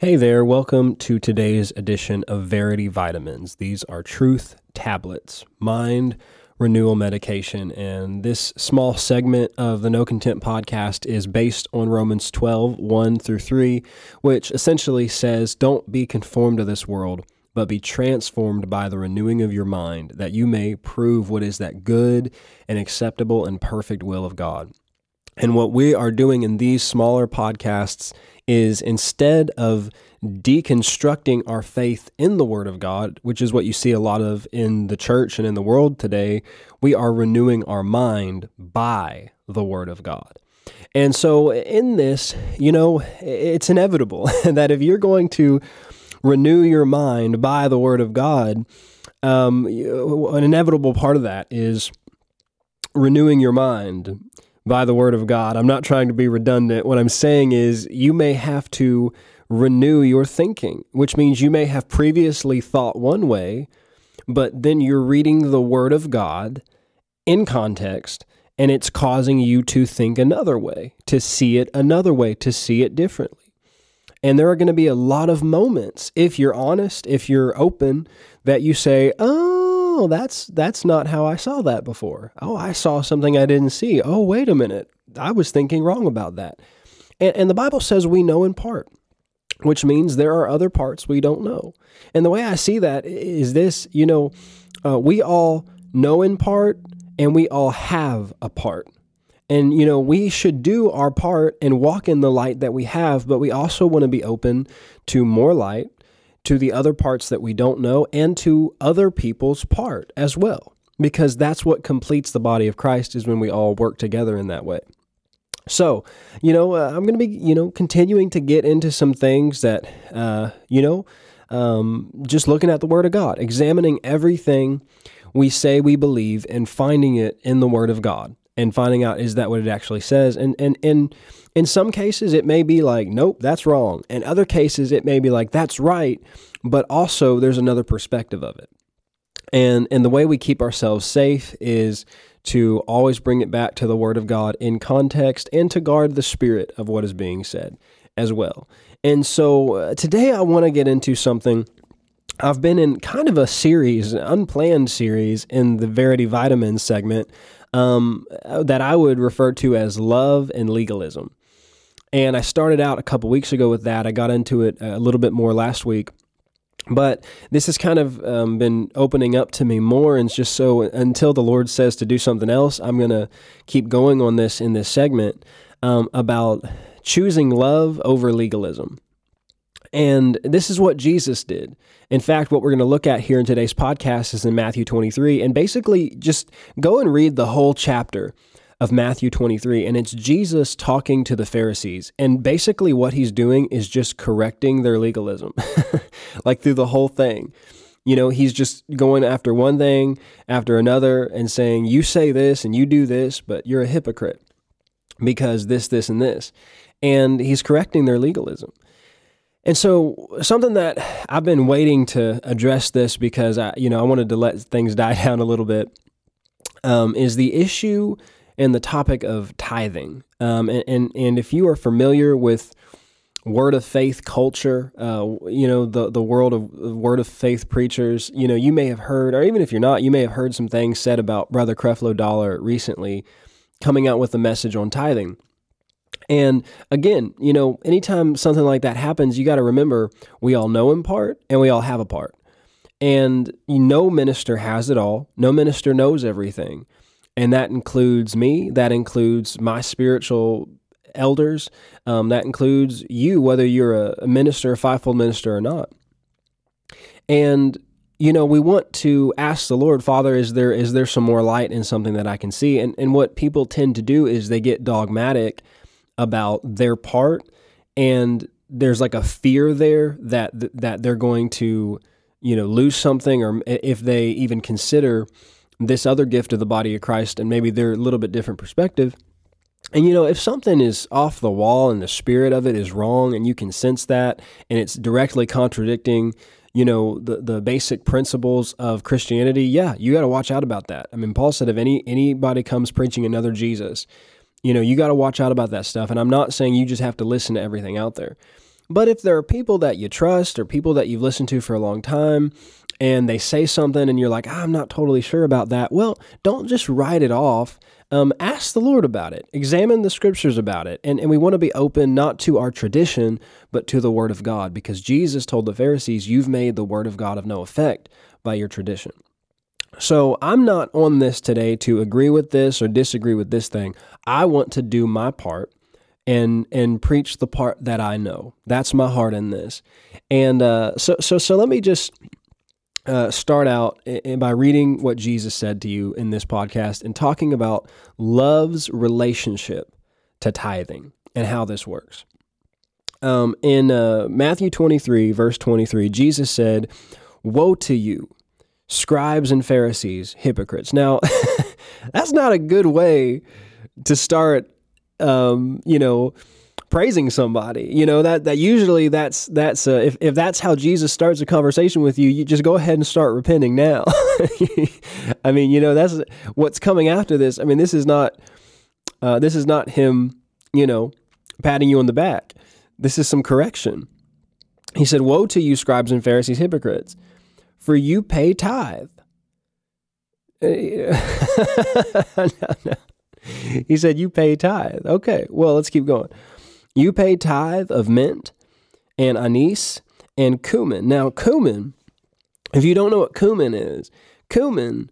Hey there, welcome to today's edition of Verity Vitamins. These are truth tablets, mind renewal medication. And this small segment of the No Content podcast is based on Romans 12, 1 through 3, which essentially says, Don't be conformed to this world, but be transformed by the renewing of your mind, that you may prove what is that good and acceptable and perfect will of God. And what we are doing in these smaller podcasts is instead of deconstructing our faith in the Word of God, which is what you see a lot of in the church and in the world today, we are renewing our mind by the Word of God. And so, in this, you know, it's inevitable that if you're going to renew your mind by the Word of God, um, an inevitable part of that is renewing your mind by the word of God. I'm not trying to be redundant. What I'm saying is you may have to renew your thinking, which means you may have previously thought one way, but then you're reading the word of God in context and it's causing you to think another way, to see it another way, to see it differently. And there are going to be a lot of moments, if you're honest, if you're open, that you say, "Oh, oh, that's that's not how I saw that before. Oh, I saw something I didn't see. Oh, wait a minute. I was thinking wrong about that. And, and the Bible says we know in part, which means there are other parts we don't know. And the way I see that is this, you know, uh, we all know in part and we all have a part. And, you know, we should do our part and walk in the light that we have, but we also want to be open to more light to the other parts that we don't know and to other people's part as well because that's what completes the body of Christ is when we all work together in that way. So, you know, uh, I'm going to be, you know, continuing to get into some things that, uh, you know, um, just looking at the Word of God, examining everything we say we believe and finding it in the Word of God and finding out is that what it actually says? And and and in some cases it may be like nope that's wrong. In other cases it may be like that's right but also there's another perspective of it. And and the way we keep ourselves safe is to always bring it back to the word of God in context and to guard the spirit of what is being said as well. And so uh, today I want to get into something. I've been in kind of a series, an unplanned series in the Verity Vitamins segment um, that I would refer to as love and legalism. And I started out a couple weeks ago with that. I got into it a little bit more last week. But this has kind of um, been opening up to me more. And just so until the Lord says to do something else, I'm going to keep going on this in this segment um, about choosing love over legalism. And this is what Jesus did. In fact, what we're going to look at here in today's podcast is in Matthew 23. And basically, just go and read the whole chapter of Matthew 23. And it's Jesus talking to the Pharisees. And basically, what he's doing is just correcting their legalism, like through the whole thing. You know, he's just going after one thing after another and saying, You say this and you do this, but you're a hypocrite because this, this, and this. And he's correcting their legalism. And so something that I've been waiting to address this because I, you know, I wanted to let things die down a little bit um, is the issue and the topic of tithing. Um, and, and, and if you are familiar with word of faith culture, uh, you know, the, the world of word of faith preachers, you know, you may have heard, or even if you're not, you may have heard some things said about Brother Creflo Dollar recently coming out with a message on tithing. And again, you know, anytime something like that happens, you got to remember we all know in part and we all have a part. And no minister has it all. No minister knows everything. And that includes me, that includes my spiritual elders, um, that includes you, whether you're a minister, a fivefold minister or not. And you know, we want to ask the Lord, Father, is there is there some more light in something that I can see? And and what people tend to do is they get dogmatic about their part and there's like a fear there that that they're going to you know lose something or if they even consider this other gift of the body of Christ and maybe they're a little bit different perspective. And you know if something is off the wall and the spirit of it is wrong and you can sense that and it's directly contradicting you know the the basic principles of Christianity yeah you got to watch out about that. I mean paul said if any anybody comes preaching another jesus you know, you got to watch out about that stuff. And I'm not saying you just have to listen to everything out there. But if there are people that you trust or people that you've listened to for a long time and they say something and you're like, ah, I'm not totally sure about that, well, don't just write it off. Um, ask the Lord about it. Examine the scriptures about it. And, and we want to be open not to our tradition, but to the Word of God, because Jesus told the Pharisees, You've made the Word of God of no effect by your tradition. So I'm not on this today to agree with this or disagree with this thing. I want to do my part and and preach the part that I know. That's my heart in this. And uh, so so so let me just uh, start out by reading what Jesus said to you in this podcast and talking about love's relationship to tithing and how this works. Um, in uh, Matthew 23, verse 23, Jesus said, Woe to you, scribes and Pharisees, hypocrites. Now, that's not a good way to start, um, you know, praising somebody. You know that that usually that's that's uh, if if that's how Jesus starts a conversation with you, you just go ahead and start repenting now. I mean, you know that's what's coming after this. I mean, this is not uh, this is not him, you know, patting you on the back. This is some correction. He said, "Woe to you, scribes and Pharisees, hypocrites!" For you pay tithe. Uh, no, no. He said, You pay tithe. Okay, well, let's keep going. You pay tithe of mint and anise and cumin. Now, cumin, if you don't know what cumin is, cumin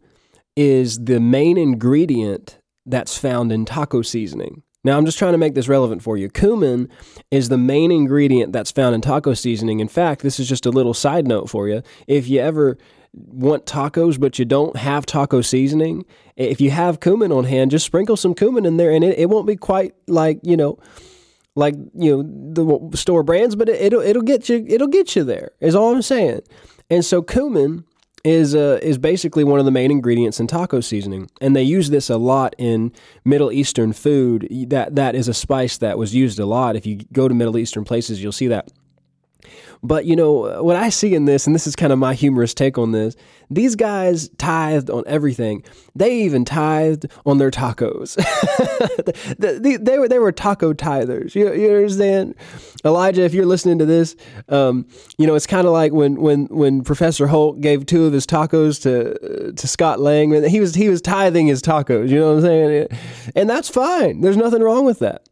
is the main ingredient that's found in taco seasoning. Now, I'm just trying to make this relevant for you. Cumin is the main ingredient that's found in taco seasoning. In fact, this is just a little side note for you. If you ever want tacos but you don't have taco seasoning, if you have cumin on hand, just sprinkle some cumin in there and it, it won't be quite like, you know, like you know the store brands, but it, will it'll get you it'll get you there. Is all I'm saying. And so cumin is uh, is basically one of the main ingredients in taco seasoning, and they use this a lot in Middle Eastern food. That that is a spice that was used a lot. If you go to Middle Eastern places, you'll see that. But you know what I see in this, and this is kind of my humorous take on this. These guys tithed on everything. They even tithed on their tacos. they, they, were they were taco tithers. You, you understand, Elijah? If you're listening to this, um, you know it's kind of like when when when Professor Holt gave two of his tacos to to Scott Lang. He was he was tithing his tacos. You know what I'm saying? And that's fine. There's nothing wrong with that.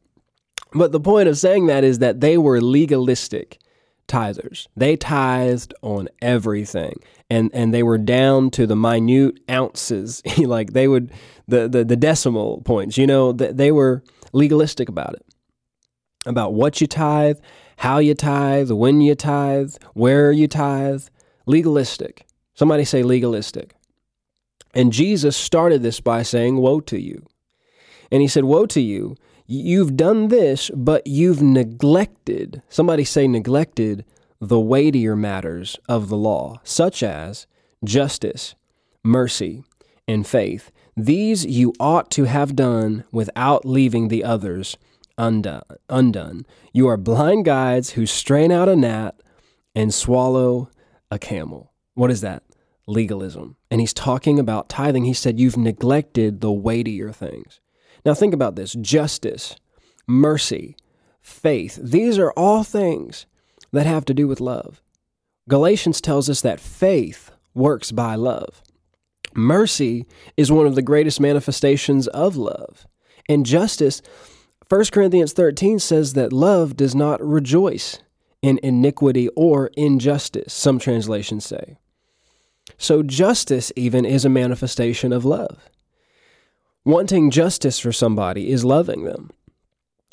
But the point of saying that is that they were legalistic tithers. They tithed on everything. And and they were down to the minute ounces. like they would the, the the decimal points, you know, that they were legalistic about it. About what you tithe, how you tithe, when you tithe, where you tithe. Legalistic. Somebody say legalistic. And Jesus started this by saying, Woe to you. And he said, Woe to you You've done this, but you've neglected, somebody say neglected, the weightier matters of the law, such as justice, mercy, and faith. These you ought to have done without leaving the others undone. undone. You are blind guides who strain out a gnat and swallow a camel. What is that? Legalism. And he's talking about tithing. He said, You've neglected the weightier things. Now, think about this justice, mercy, faith. These are all things that have to do with love. Galatians tells us that faith works by love. Mercy is one of the greatest manifestations of love. And justice, 1 Corinthians 13 says that love does not rejoice in iniquity or injustice, some translations say. So, justice even is a manifestation of love. Wanting justice for somebody is loving them.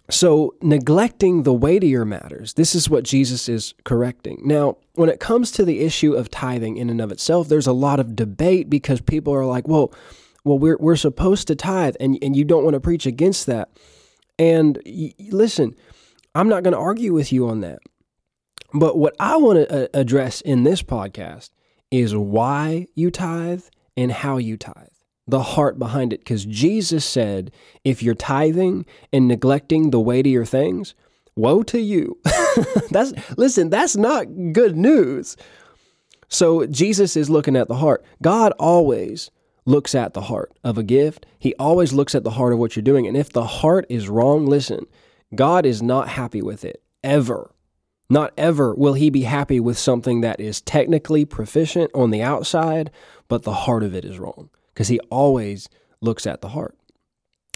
So, neglecting the weightier matters, this is what Jesus is correcting. Now, when it comes to the issue of tithing in and of itself, there's a lot of debate because people are like, well, well, we're, we're supposed to tithe, and, and you don't want to preach against that. And y- listen, I'm not going to argue with you on that. But what I want to uh, address in this podcast is why you tithe and how you tithe the heart behind it because Jesus said, if you're tithing and neglecting the weightier things, woe to you. that's listen, that's not good news. So Jesus is looking at the heart. God always looks at the heart of a gift. He always looks at the heart of what you're doing. And if the heart is wrong, listen, God is not happy with it ever. Not ever will he be happy with something that is technically proficient on the outside, but the heart of it is wrong because he always looks at the heart.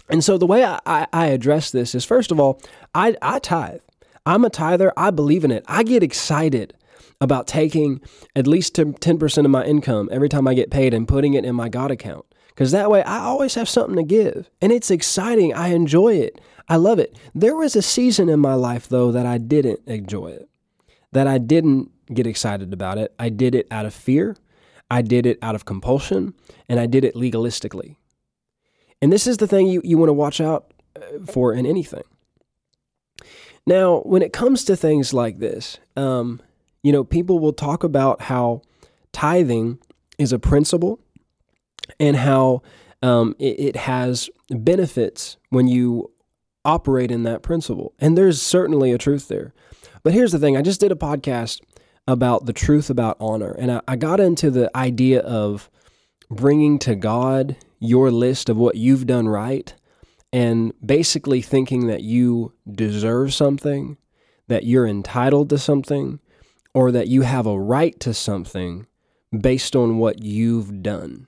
And so the way I, I, address this is first of all, I, I tithe. I'm a tither. I believe in it. I get excited about taking at least 10% of my income every time I get paid and putting it in my God account. Because that way I always have something to give. And it's exciting. I enjoy it. I love it. There was a season in my life, though, that I didn't enjoy it, that I didn't get excited about it. I did it out of fear, I did it out of compulsion, and I did it legalistically. And this is the thing you, you want to watch out uh, for in anything. Now, when it comes to things like this, um, you know, people will talk about how tithing is a principle and how um, it, it has benefits when you operate in that principle. And there's certainly a truth there. But here's the thing I just did a podcast about the truth about honor, and I, I got into the idea of bringing to God your list of what you've done right and basically thinking that you deserve something, that you're entitled to something, or that you have a right to something based on what you've done.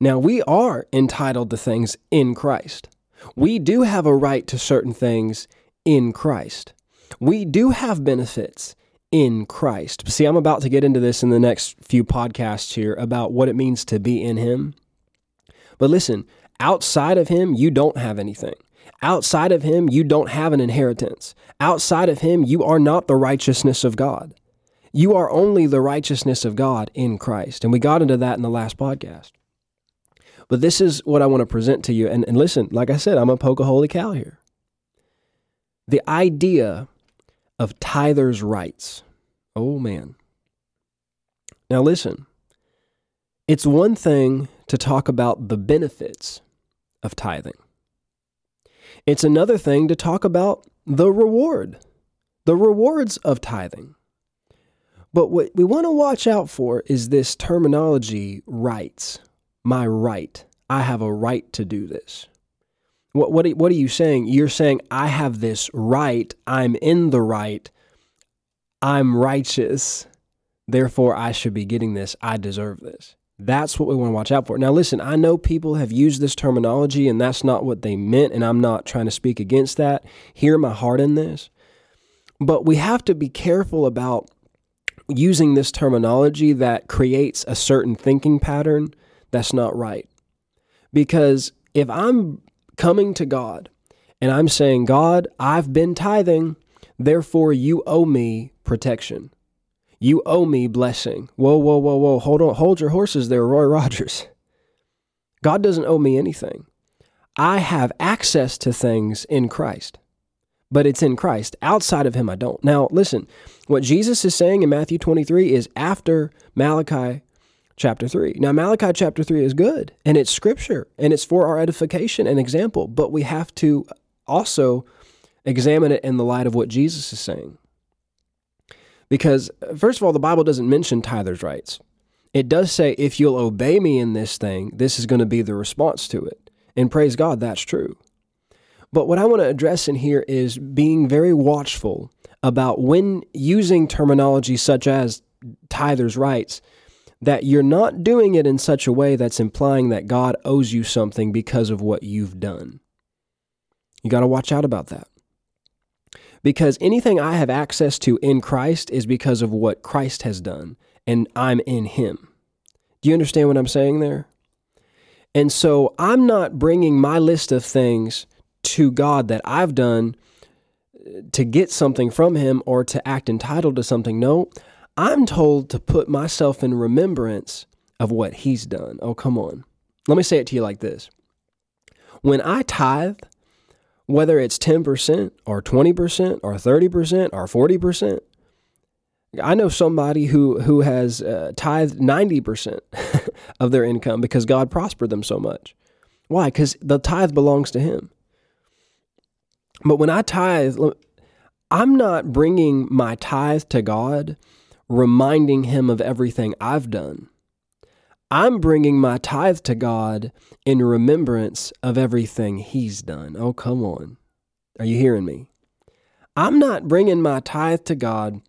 Now, we are entitled to things in Christ. We do have a right to certain things in Christ. We do have benefits in Christ. See, I'm about to get into this in the next few podcasts here about what it means to be in Him. But listen, outside of Him, you don't have anything. Outside of Him, you don't have an inheritance. Outside of Him, you are not the righteousness of God. You are only the righteousness of God in Christ. And we got into that in the last podcast. But this is what I want to present to you. And, and listen, like I said, I'm a poke a holy cow here. The idea of tithers' rights. Oh, man. Now, listen, it's one thing to talk about the benefits of tithing, it's another thing to talk about the reward, the rewards of tithing. But what we want to watch out for is this terminology rights my right. I have a right to do this. What, what, what are you saying? You're saying, I have this right. I'm in the right. I'm righteous. Therefore, I should be getting this. I deserve this. That's what we want to watch out for. Now, listen, I know people have used this terminology and that's not what they meant, and I'm not trying to speak against that. Hear my heart in this. But we have to be careful about using this terminology that creates a certain thinking pattern that's not right. Because if I'm coming to God and I'm saying, God, I've been tithing, therefore you owe me protection. You owe me blessing. Whoa, whoa, whoa, whoa. Hold on. Hold your horses there, Roy Rogers. God doesn't owe me anything. I have access to things in Christ, but it's in Christ. Outside of Him, I don't. Now, listen, what Jesus is saying in Matthew 23 is after Malachi chapter 3. Now, Malachi chapter 3 is good and it's scripture and it's for our edification and example, but we have to also examine it in the light of what Jesus is saying. Because, first of all, the Bible doesn't mention tithers' rights. It does say, if you'll obey me in this thing, this is going to be the response to it. And praise God, that's true. But what I want to address in here is being very watchful about when using terminology such as tithers' rights that you're not doing it in such a way that's implying that God owes you something because of what you've done. You got to watch out about that. Because anything I have access to in Christ is because of what Christ has done, and I'm in Him. Do you understand what I'm saying there? And so I'm not bringing my list of things to God that I've done uh, to get something from Him or to act entitled to something. No, I'm told to put myself in remembrance of what he's done. Oh, come on. Let me say it to you like this When I tithe, whether it's 10% or 20% or 30% or 40%, I know somebody who, who has uh, tithed 90% of their income because God prospered them so much. Why? Because the tithe belongs to Him. But when I tithe, I'm not bringing my tithe to God reminding him of everything I've done. I'm bringing my tithe to God in remembrance of everything he's done. Oh, come on. Are you hearing me? I'm not bringing my tithe to God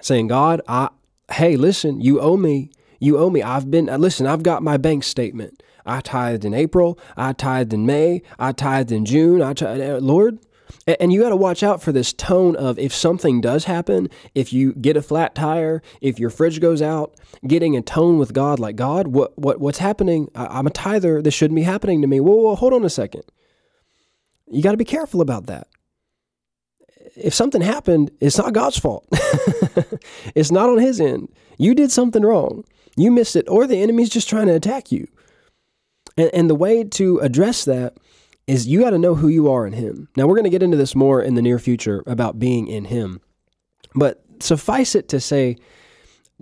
saying, God, I, hey, listen, you owe me. You owe me. I've been, listen, I've got my bank statement. I tithed in April. I tithed in May. I tithed in June. I tithed, uh, Lord, and you got to watch out for this tone of if something does happen, if you get a flat tire, if your fridge goes out, getting a tone with God like God, what what what's happening? I, am a tither. This shouldn't be happening to me. Whoa, whoa, hold on a second. You got to be careful about that. If something happened, it's not God's fault. it's not on His end. You did something wrong. You missed it, or the enemy's just trying to attack you. And, and the way to address that is you got to know who you are in Him. Now, we're going to get into this more in the near future about being in Him. But suffice it to say,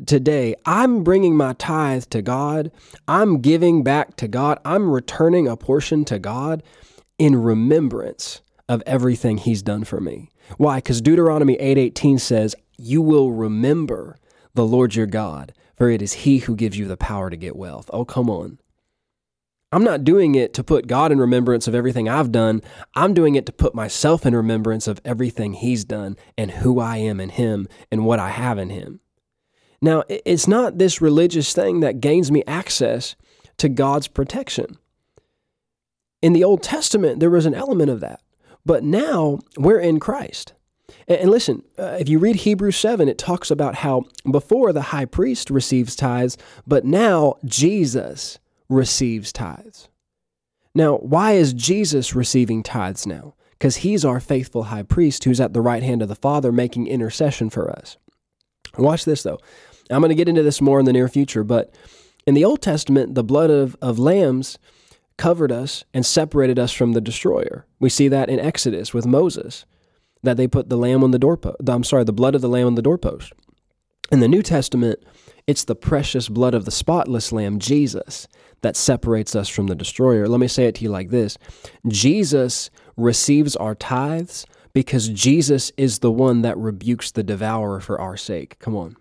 today, I'm bringing my tithe to God. I'm giving back to God. I'm returning a portion to God in remembrance of everything He's done for me. Why? Because Deuteronomy 8:18 says, "You will remember the Lord your God, for it is He who gives you the power to get wealth." Oh, come on. I'm not doing it to put God in remembrance of everything I've done. I'm doing it to put myself in remembrance of everything He's done and who I am in Him and what I have in Him. Now, it's not this religious thing that gains me access to God's protection. In the Old Testament, there was an element of that, but now we're in Christ. And, listen, uh, if you read Hebrews 7, it talks about how before the high priest receives tithes, but now Jesus receives tithes. Now, why is Jesus receiving tithes now? Because he's our faithful high priest who's at the right hand of the Father making intercession for us. Watch this though. I'm going to get into this more in the near future, but in the Old Testament, the blood of, of lambs covered us and separated us from the destroyer. We see that in Exodus with Moses, that they put the lamb on the doorpost. I'm sorry, the blood of the lamb on the doorpost. In the New Testament, it's the precious blood of the spotless lamb, Jesus, that separates us from the destroyer. Let me say it to you like this Jesus receives our tithes because Jesus is the one that rebukes the devourer for our sake. Come on.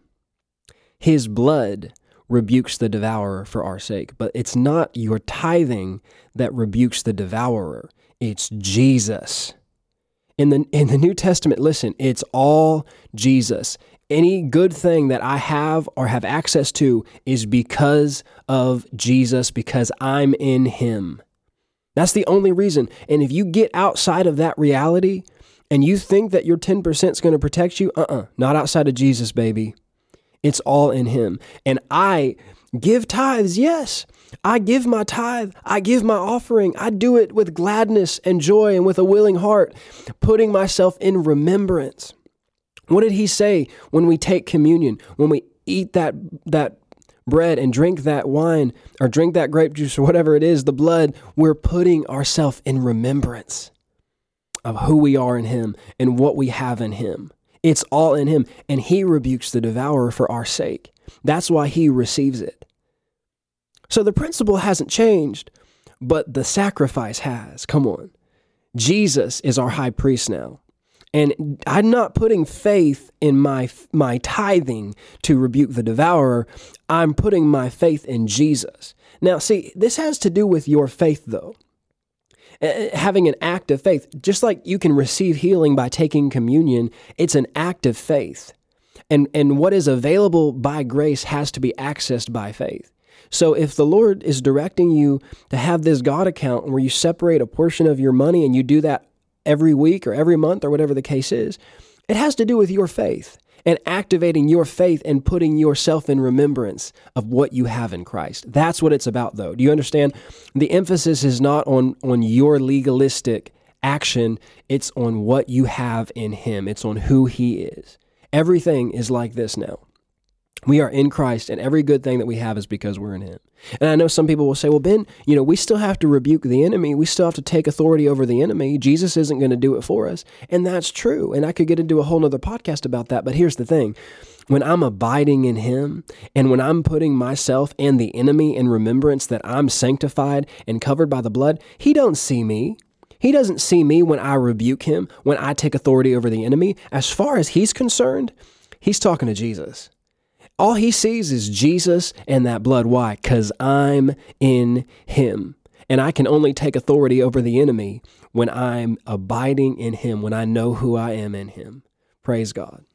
His blood rebukes the devourer for our sake, but it's not your tithing that rebukes the devourer, it's Jesus. In the, in the New Testament, listen, it's all Jesus any good thing that I have or have access to is because of Jesus, because I'm in Him. That's the only reason. And if you get outside of that reality and you think that your 10% is going to protect you, uh uh-uh, uh, not outside of Jesus, baby. It's all in Him. And I give tithes, yes. I give my tithe. I give my offering. I do it with gladness and joy and with a willing heart, putting myself in remembrance. What did he say when we take communion, when we eat that, that bread and drink that wine or drink that grape juice or whatever it is, the blood, we're putting ourselves in remembrance of who we are in Him and what we have in Him. It's all in Him, and He rebukes the devourer for our sake. That's why He receives it. So the principle hasn't changed, but the sacrifice has. Come on. Jesus is our high priest now. And I'm not putting faith in my my tithing to rebuke the devourer. I'm putting my faith in Jesus. Now, see, this has to do with your faith though. Having an act of faith, just like you can receive healing by taking communion, it's an act of faith. And and what is available by grace has to be accessed by faith. So if the Lord is directing you to have this God account where you separate a portion of your money and you do that every week or every month or whatever the case is. It has to do with your faith and activating your faith and putting yourself in remembrance of what you have in Christ. That's what it's about though. Do you understand? The emphasis is not on on your legalistic action, it's on what you have in him. It's on who he is. Everything is like this now. We are in Christ, and every good thing that we have is because we're in Him. And I know some people will say, well, Ben, you know, we still have to rebuke the enemy. We still have to take authority over the enemy. Jesus isn't going to do it for us. And that's true. And I could get into a whole nother podcast about that. But here's the thing when I'm abiding in Him and when I'm putting myself and the enemy in remembrance that I'm sanctified and covered by the blood, He don't see me. He doesn't see me when I rebuke him, when I take authority over the enemy. As far as he's concerned, he's talking to Jesus. All he sees is Jesus and that blood. Why? Because I'm in him. And I can only take authority over the enemy when I'm abiding in him, when I know who I am in him. Praise God.